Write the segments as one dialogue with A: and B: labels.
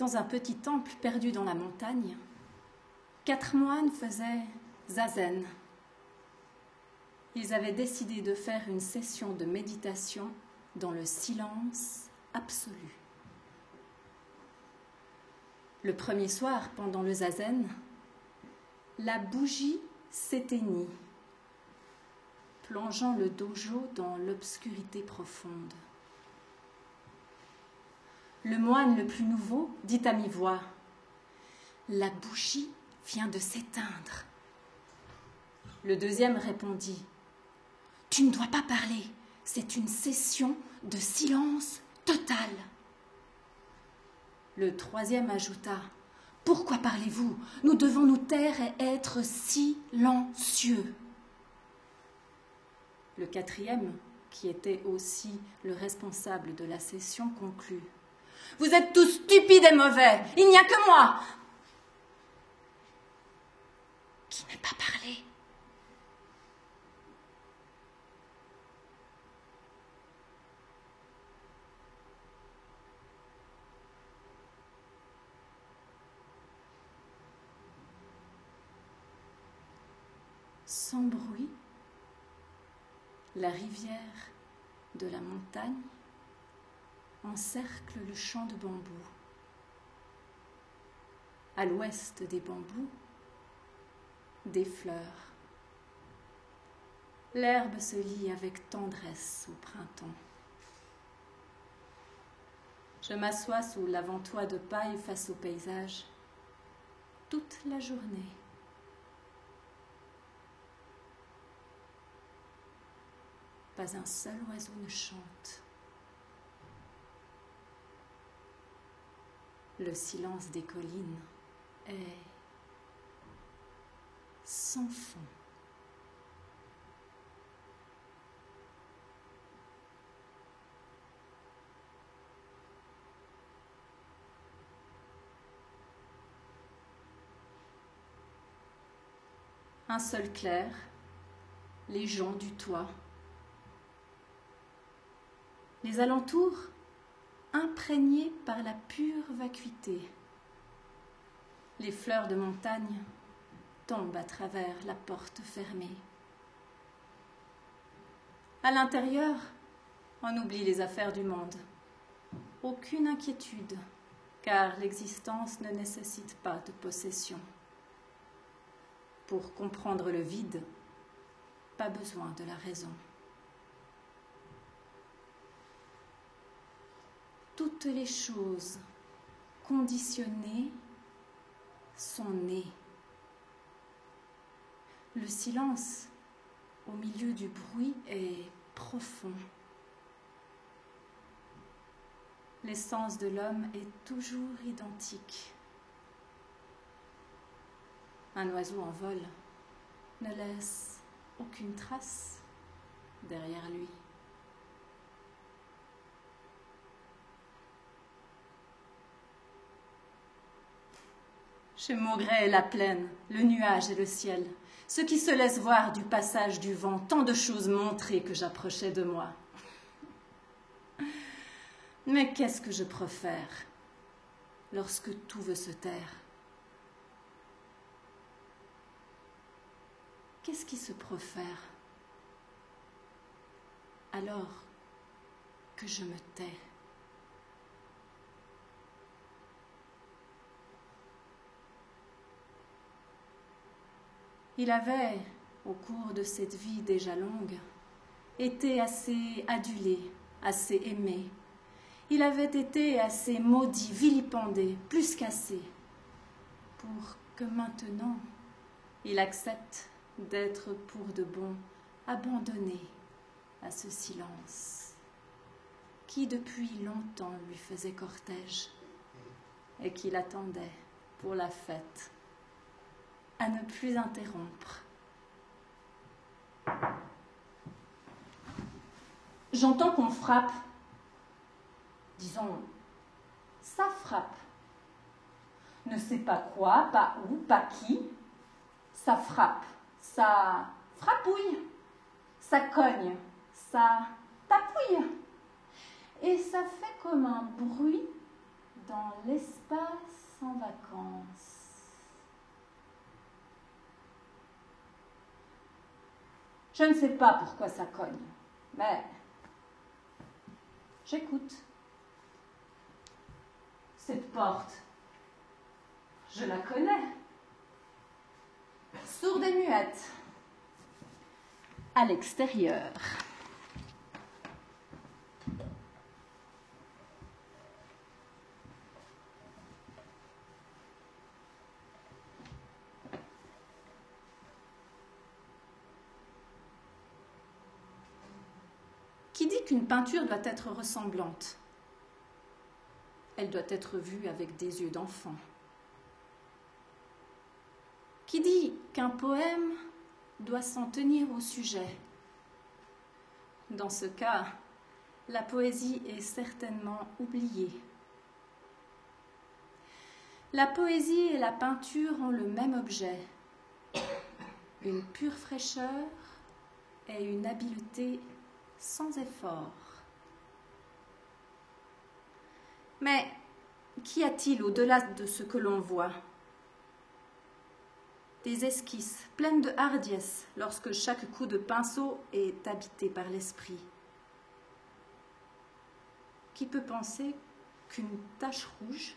A: Dans un petit temple perdu dans la montagne, quatre moines faisaient zazen. Ils avaient décidé de faire une session de méditation dans le silence absolu. Le premier soir, pendant le zazen, la bougie s'éteignit, plongeant le dojo dans l'obscurité profonde. Le moine le plus nouveau dit à mi-voix La bougie vient de s'éteindre. Le deuxième répondit Tu ne dois pas parler, c'est une session de silence total. Le troisième ajouta Pourquoi parlez-vous? Nous devons nous taire et être silencieux. Le quatrième, qui était aussi le responsable de la session, conclut vous êtes tous stupides et mauvais. Il n'y a que moi qui n'ai pas parlé? Sans bruit, la rivière de la montagne encercle le champ de bambou. À l'ouest des bambous, des fleurs. L'herbe se lit avec tendresse au printemps. Je m'assois sous l'avant-toit de paille face au paysage toute la journée. Pas un seul oiseau ne chante. Le silence des collines est sans fond. Un seul clair, les joncs du toit. Les alentours imprégné par la pure vacuité. Les fleurs de montagne tombent à travers la porte fermée. À l'intérieur, on oublie les affaires du monde. Aucune inquiétude, car l'existence ne nécessite pas de possession. Pour comprendre le vide, pas besoin de la raison. Toutes les choses conditionnées sont nées. Le silence au milieu du bruit est profond. L'essence de l'homme est toujours identique. Un oiseau en vol ne laisse aucune trace derrière lui. Chez Maugret et la plaine, le nuage et le ciel, ce qui se laisse voir du passage du vent, tant de choses montrées que j'approchais de moi. Mais qu'est-ce que je préfère lorsque tout veut se taire? Qu'est-ce qui se profère alors que je me tais? Il avait, au cours de cette vie déjà longue, été assez adulé, assez aimé. Il avait été assez maudit, vilipendé, plus qu'assez, pour que maintenant il accepte d'être pour de bon abandonné à ce silence qui depuis longtemps lui faisait cortège et qu'il attendait pour la fête à ne plus interrompre. J'entends qu'on frappe. Disons, ça frappe. Ne sais pas quoi, pas où, pas qui. Ça frappe. Ça frappouille. Ça cogne. Ça tapouille. Et ça fait comme un bruit dans l'espace en vacances. Je ne sais pas pourquoi ça cogne, mais j'écoute. Cette porte, je la connais. Sourde et muette. À l'extérieur. Qu'une peinture doit être ressemblante Elle doit être vue avec des yeux d'enfant. Qui dit qu'un poème doit s'en tenir au sujet? Dans ce cas, la poésie est certainement oubliée. La poésie et la peinture ont le même objet, une pure fraîcheur et une habileté sans effort. Mais qu'y a-t-il au-delà de ce que l'on voit? Des esquisses pleines de hardiesse lorsque chaque coup de pinceau est habité par l'esprit. Qui peut penser qu'une tache rouge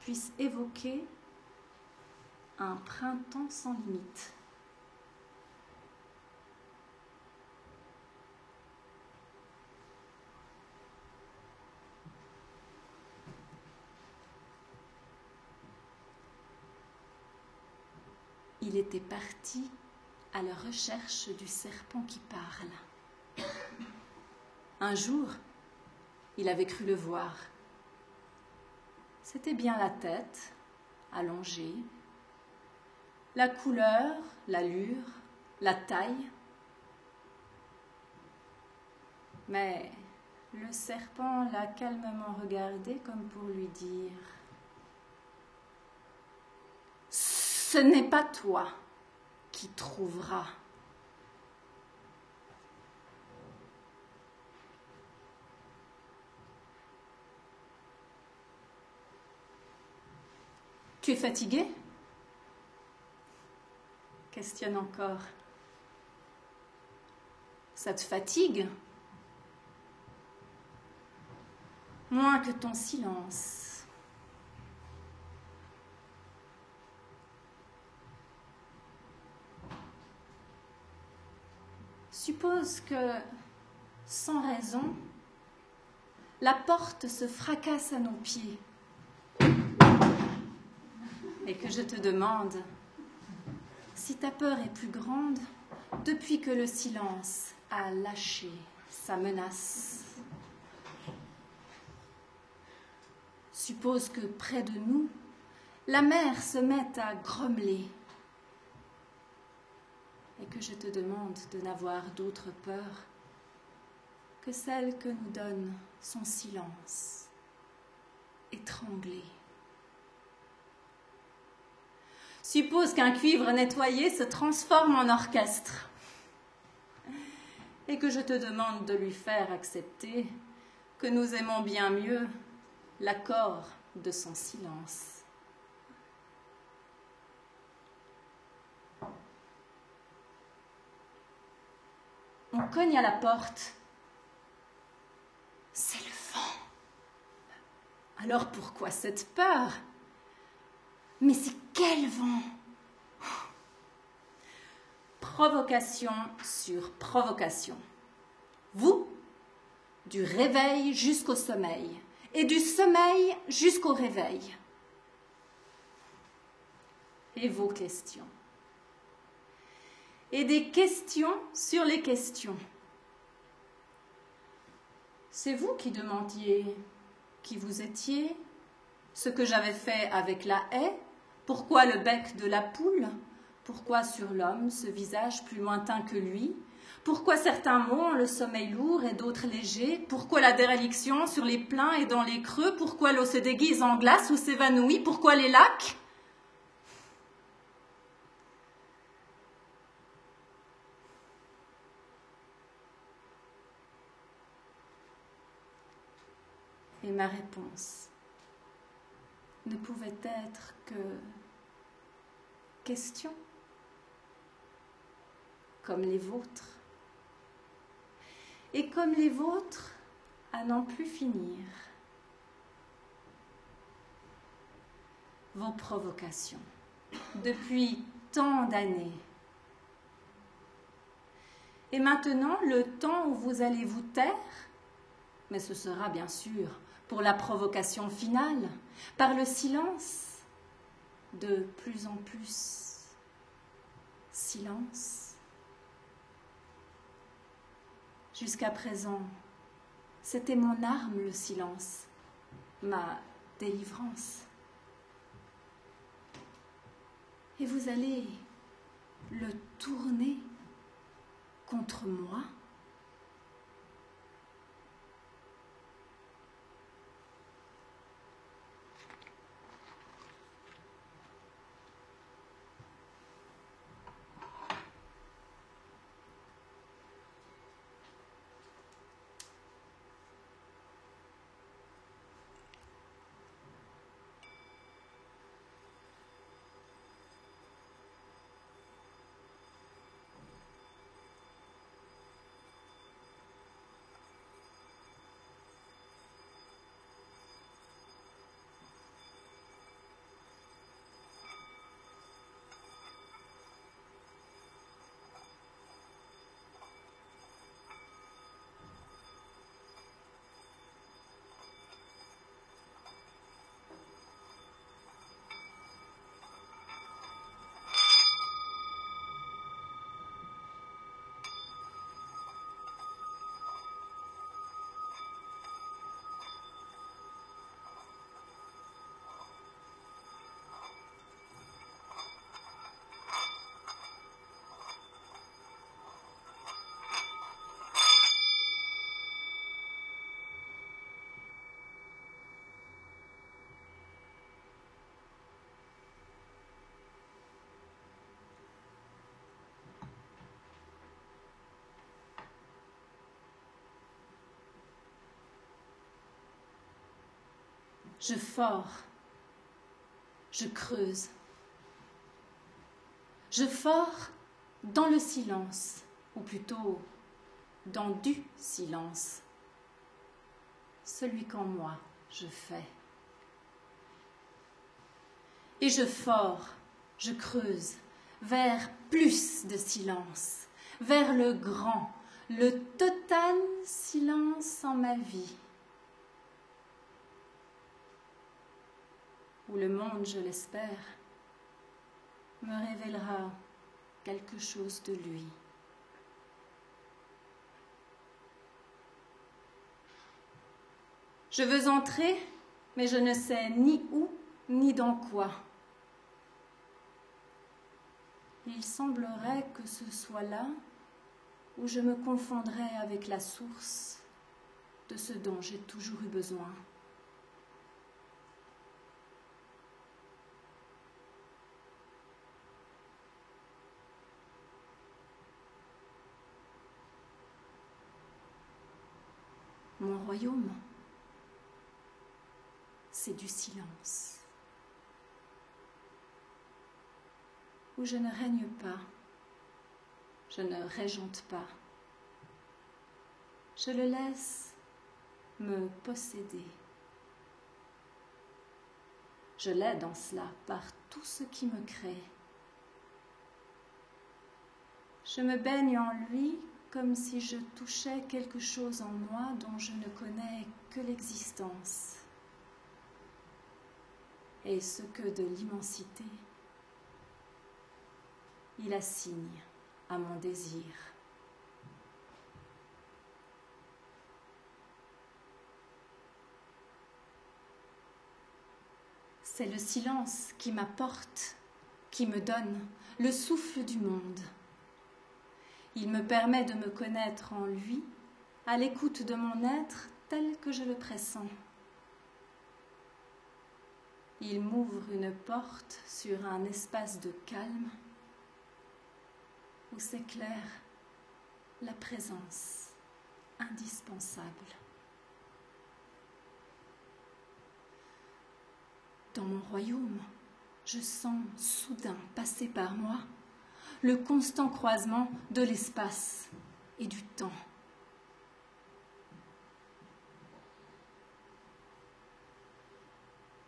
A: puisse évoquer un printemps sans limite? Il était parti à la recherche du serpent qui parle. Un jour, il avait cru le voir. C'était bien la tête, allongée, la couleur, l'allure, la taille. Mais le serpent l'a calmement regardé comme pour lui dire ce n'est pas toi qui trouveras. Tu es fatigué? Questionne encore. Ça te fatigue? Moins que ton silence. Suppose que, sans raison, la porte se fracasse à nos pieds et que je te demande si ta peur est plus grande depuis que le silence a lâché sa menace. Suppose que près de nous, la mer se mette à grommeler et que je te demande de n'avoir d'autre peur que celle que nous donne son silence, étranglé. Suppose qu'un cuivre nettoyé se transforme en orchestre et que je te demande de lui faire accepter que nous aimons bien mieux l'accord de son silence. On cogne à la porte. C'est le vent. Alors pourquoi cette peur? Mais c'est quel vent? Provocation sur provocation. Vous, du réveil jusqu'au sommeil, et du sommeil jusqu'au réveil. Et vos questions et des questions sur les questions. C'est vous qui demandiez qui vous étiez, ce que j'avais fait avec la haie, pourquoi le bec de la poule, pourquoi sur l'homme ce visage plus lointain que lui, pourquoi certains mots ont le sommeil lourd et d'autres légers Pourquoi la déréliction sur les pleins et dans les creux Pourquoi l'eau se déguise en glace ou s'évanouit Pourquoi les lacs? Et ma réponse ne pouvait être que question, comme les vôtres. Et comme les vôtres, à n'en plus finir. Vos provocations, depuis tant d'années. Et maintenant, le temps où vous allez vous taire, mais ce sera bien sûr pour la provocation finale, par le silence, de plus en plus silence. Jusqu'à présent, c'était mon arme le silence, ma délivrance. Et vous allez le tourner contre moi? Je fore, je creuse. Je fore dans le silence, ou plutôt dans du silence, celui qu'en moi je fais. Et je fore, je creuse vers plus de silence, vers le grand, le total silence en ma vie où le monde, je l'espère, me révélera quelque chose de lui. Je veux entrer, mais je ne sais ni où ni dans quoi. Il semblerait que ce soit là où je me confondrai avec la source de ce dont j'ai toujours eu besoin. Mon royaume, c'est du silence, où je ne règne pas, je ne régente pas, je le laisse me posséder. Je l'aide en cela par tout ce qui me crée. Je me baigne en lui comme si je touchais quelque chose en moi dont je ne connais que l'existence. Et ce que de l'immensité il assigne à mon désir. C'est le silence qui m'apporte, qui me donne le souffle du monde. Il me permet de me connaître en lui, à l'écoute de mon être tel que je le pressens. Il m'ouvre une porte sur un espace de calme où s'éclaire la présence indispensable. Dans mon royaume, je sens soudain passer par moi le constant croisement de l'espace et du temps.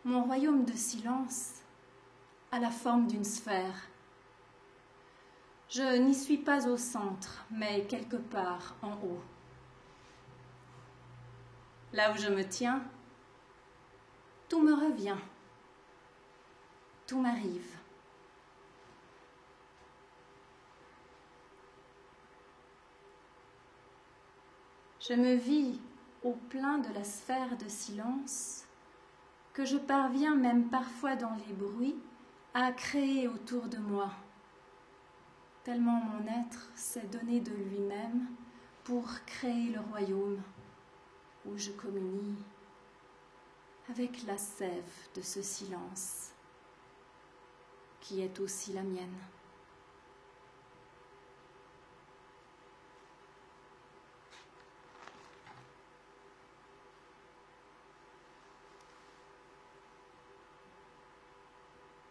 A: Mon royaume de silence a la forme d'une sphère. Je n'y suis pas au centre, mais quelque part en haut. Là où je me tiens, tout me revient, tout m'arrive. Je me vis au plein de la sphère de silence que je parviens même parfois dans les bruits à créer autour de moi, tellement mon être s'est donné de lui-même pour créer le royaume où je communie avec la sève de ce silence qui est aussi la mienne.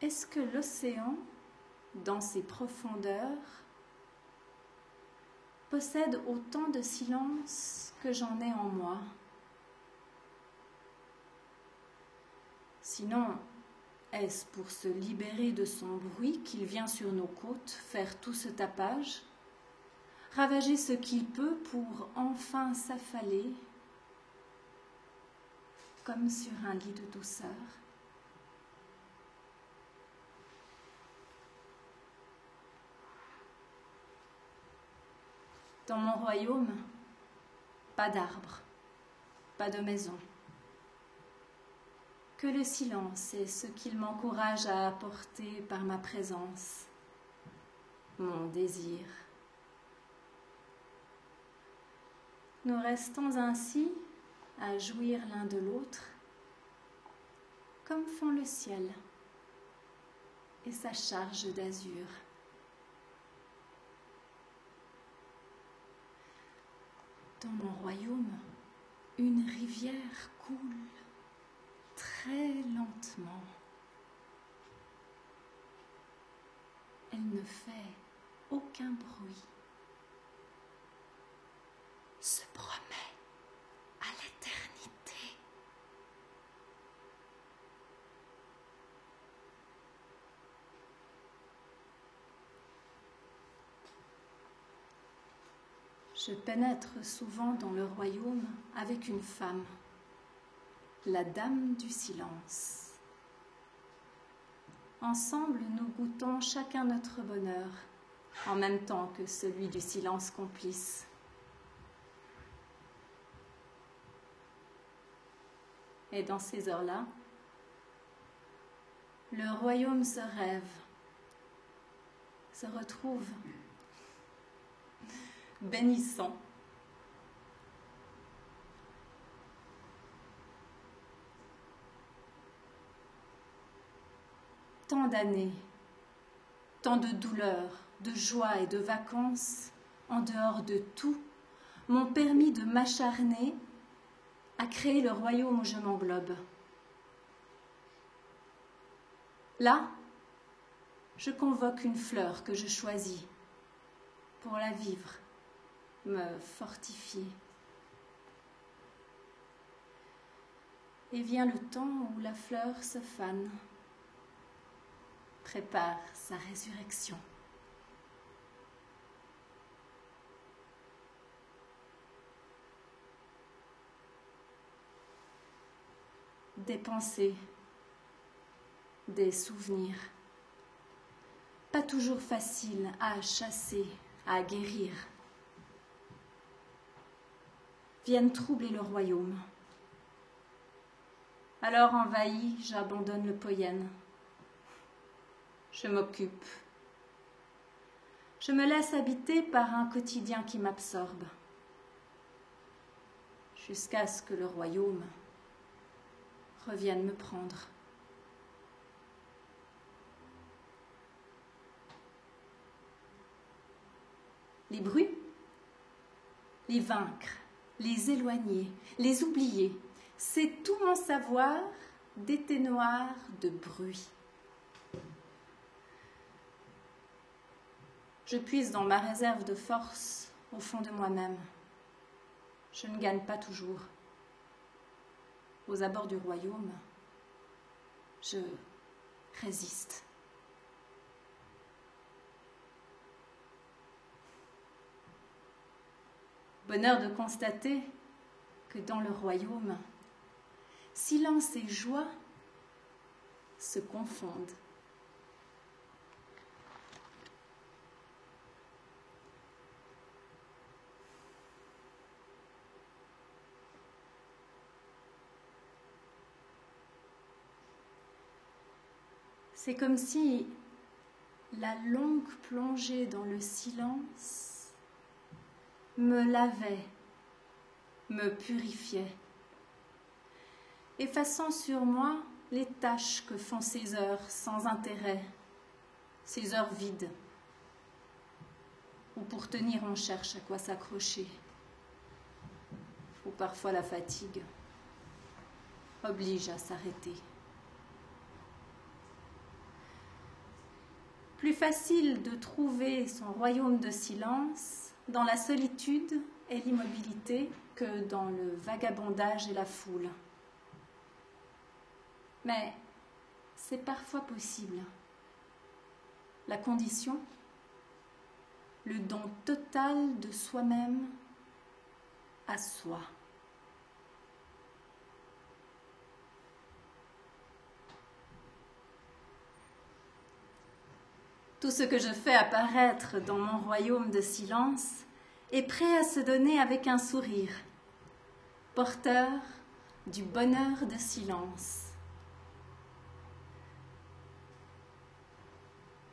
A: Est-ce que l'océan, dans ses profondeurs, possède autant de silence que j'en ai en moi? Sinon, est-ce pour se libérer de son bruit qu'il vient sur nos côtes faire tout ce tapage? Ravager ce qu'il peut pour enfin s'affaler comme sur un lit de douceur? Dans mon royaume, pas d'arbres, pas de maison. Que le silence est ce qu'il m'encourage à apporter par ma présence, mon désir. Nous restons ainsi à jouir l'un de l'autre, comme font le ciel et sa charge d'azur. Dans mon royaume, une rivière coule très lentement. Elle ne fait aucun bruit à l'éternité. Je pénètre souvent dans le royaume avec une femme, la dame du silence. Ensemble, nous goûtons chacun notre bonheur, en même temps que celui du silence complice. Et dans ces heures-là, le royaume se rêve, se retrouve bénissant. Tant d'années, tant de douleurs, de joie et de vacances, en dehors de tout, m'ont permis de m'acharner à créer le royaume où je m'englobe. Là, je convoque une fleur que je choisis pour la vivre me fortifier. Et vient le temps où la fleur se fane, prépare sa résurrection. Des pensées, des souvenirs, pas toujours faciles à chasser, à guérir viennent troubler le royaume. Alors envahi, j'abandonne le poyenne. Je m'occupe. Je me laisse habiter par un quotidien qui m'absorbe, jusqu'à ce que le royaume revienne me prendre. Les bruits, les vaincre, les éloigner, les oublier. C'est tout mon savoir d'été noir de bruit. Je puise dans ma réserve de force au fond de moi-même. Je ne gagne pas toujours. Aux abords du royaume, je résiste. Bonheur de constater que dans le royaume, silence et joie se confondent. C'est comme si la longue plongée dans le silence me lavait, me purifiait, effaçant sur moi les tâches que font ces heures sans intérêt, ces heures vides, où pour tenir on cherche à quoi s'accrocher, ou parfois la fatigue oblige à s'arrêter. plus facile de trouver son royaume de silence dans la solitude et l'immobilité que dans le vagabondage et la foule. Mais c'est parfois possible. La condition, le don total de soi-même à soi. Tout ce que je fais apparaître dans mon royaume de silence est prêt à se donner avec un sourire, porteur du bonheur de silence.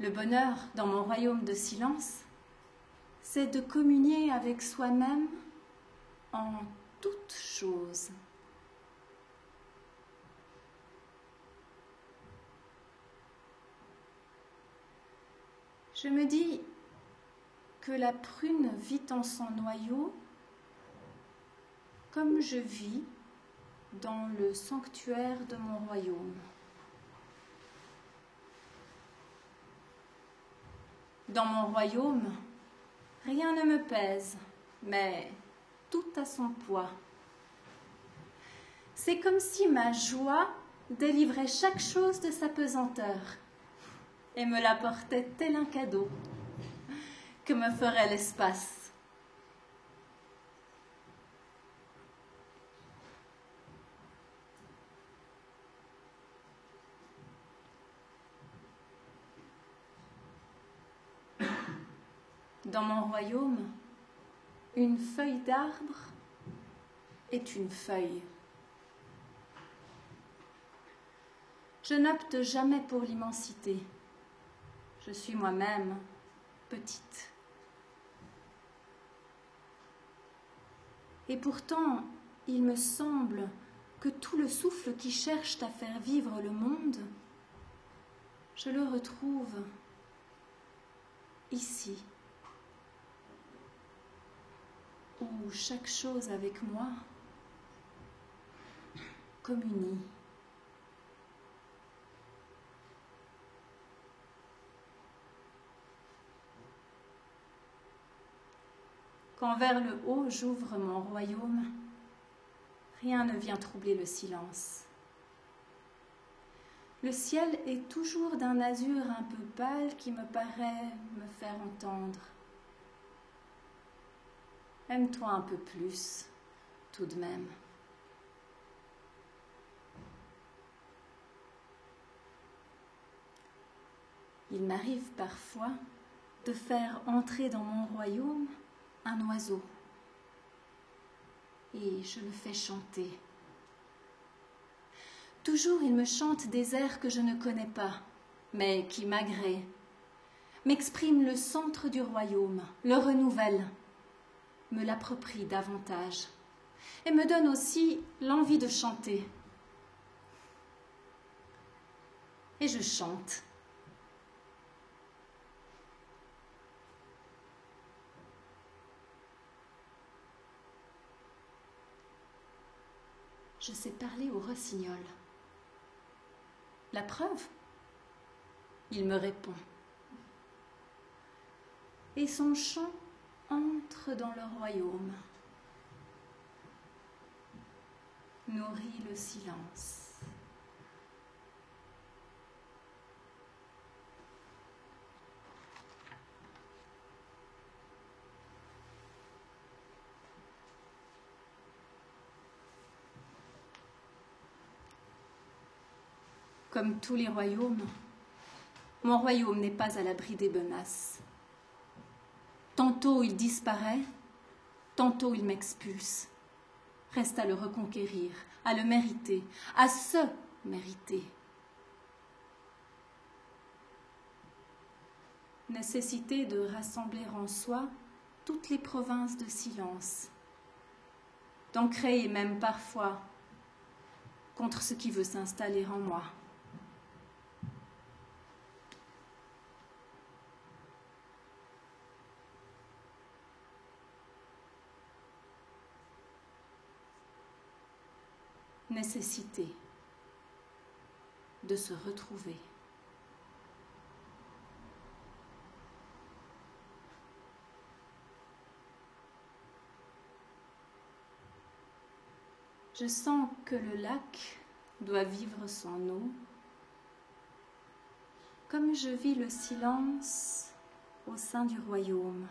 A: Le bonheur dans mon royaume de silence, c'est de communier avec soi-même en toutes choses. Je me dis que la prune vit en son noyau comme je vis dans le sanctuaire de mon royaume. Dans mon royaume, rien ne me pèse, mais tout a son poids. C'est comme si ma joie délivrait chaque chose de sa pesanteur et me l'apportait tel un cadeau que me ferait l'espace? Dans mon royaume, une feuille d'arbre est une feuille. Je n'opte jamais pour l'immensité je suis moi-même petite. Et pourtant, il me semble que tout le souffle qui cherche à faire vivre le monde, je le retrouve ici, où chaque chose avec moi communie. Quand vers le haut j'ouvre mon royaume, rien ne vient troubler le silence. Le ciel est toujours d'un azur un peu pâle qui me paraît me faire entendre. Aime-toi un peu plus, tout de même. Il m'arrive parfois de faire entrer dans mon royaume un oiseau et je le fais chanter. Toujours il me chante des airs que je ne connais pas, mais qui m'agréent, m'exprime le centre du royaume, le renouvelle, me l'approprie davantage et me donne aussi l'envie de chanter. Et je chante. Je sais parler au rossignol. La preuve? Il me répond. Et son chant entre dans le royaume, nourrit le silence. Comme tous les royaumes, mon royaume n'est pas à l'abri des menaces. Tantôt il disparaît, tantôt il m'expulse. Reste à le reconquérir, à le mériter, à se mériter. Nécessité de rassembler en soi toutes les provinces de silence, d'en créer même parfois contre ce qui veut s'installer en moi. Nécessité de se retrouver. Je sens que le lac doit vivre son eau, comme je vis le silence au sein du royaume,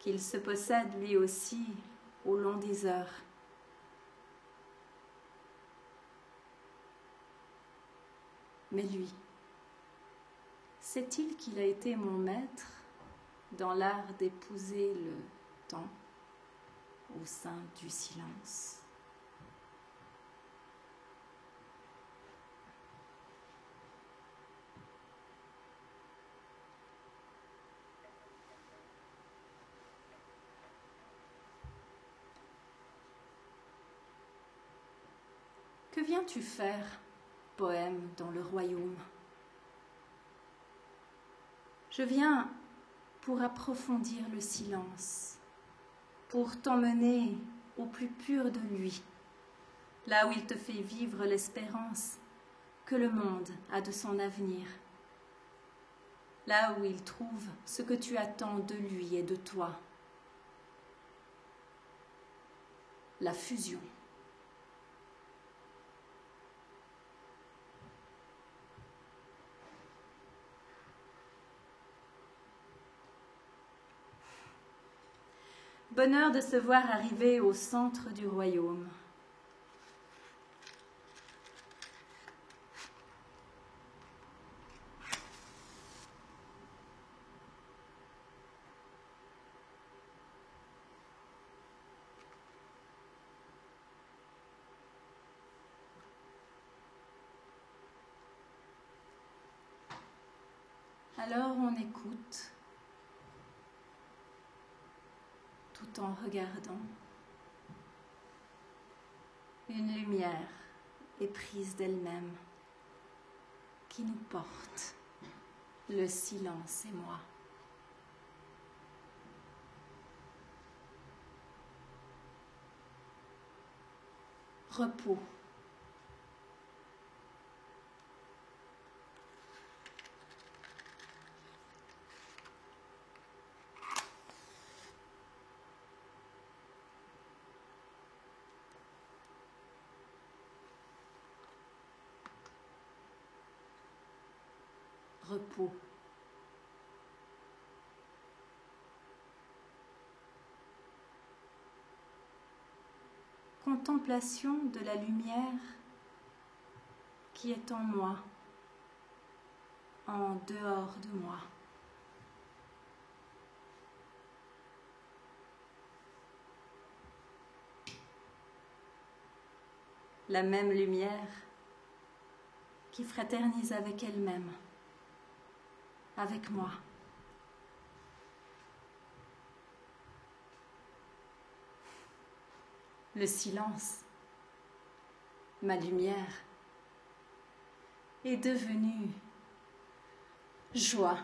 A: qu'il se possède lui aussi au long des heures. Mais lui, sait-il qu'il a été mon maître dans l'art d'épouser le temps au sein du silence Que viens-tu faire, poème, dans le royaume? Je viens pour approfondir le silence, pour t'emmener au plus pur de lui, là où il te fait vivre l'espérance que le monde a de son avenir, là où il trouve ce que tu attends de lui et de toi, la fusion. Bonheur de se voir arriver au centre du royaume. Alors on écoute regardant. Une lumière éprise d'elle-même qui nous porte, le silence et moi. Repos. Contemplation de la lumière qui est en moi, en dehors de moi. La même lumière qui fraternise avec elle-même avec moi. Le silence, ma lumière, est devenu joie.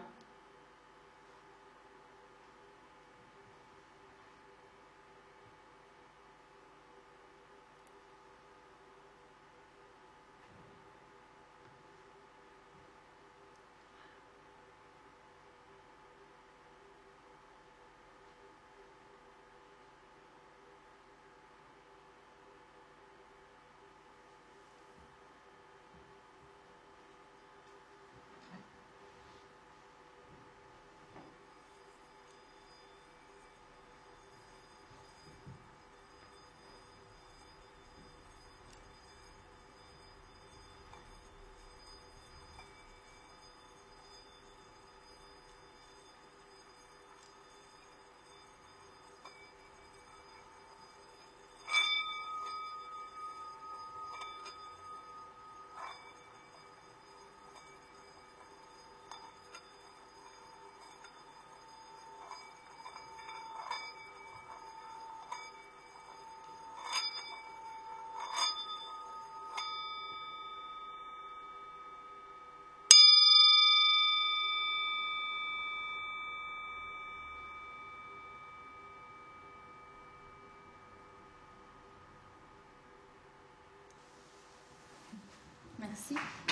B: Merci.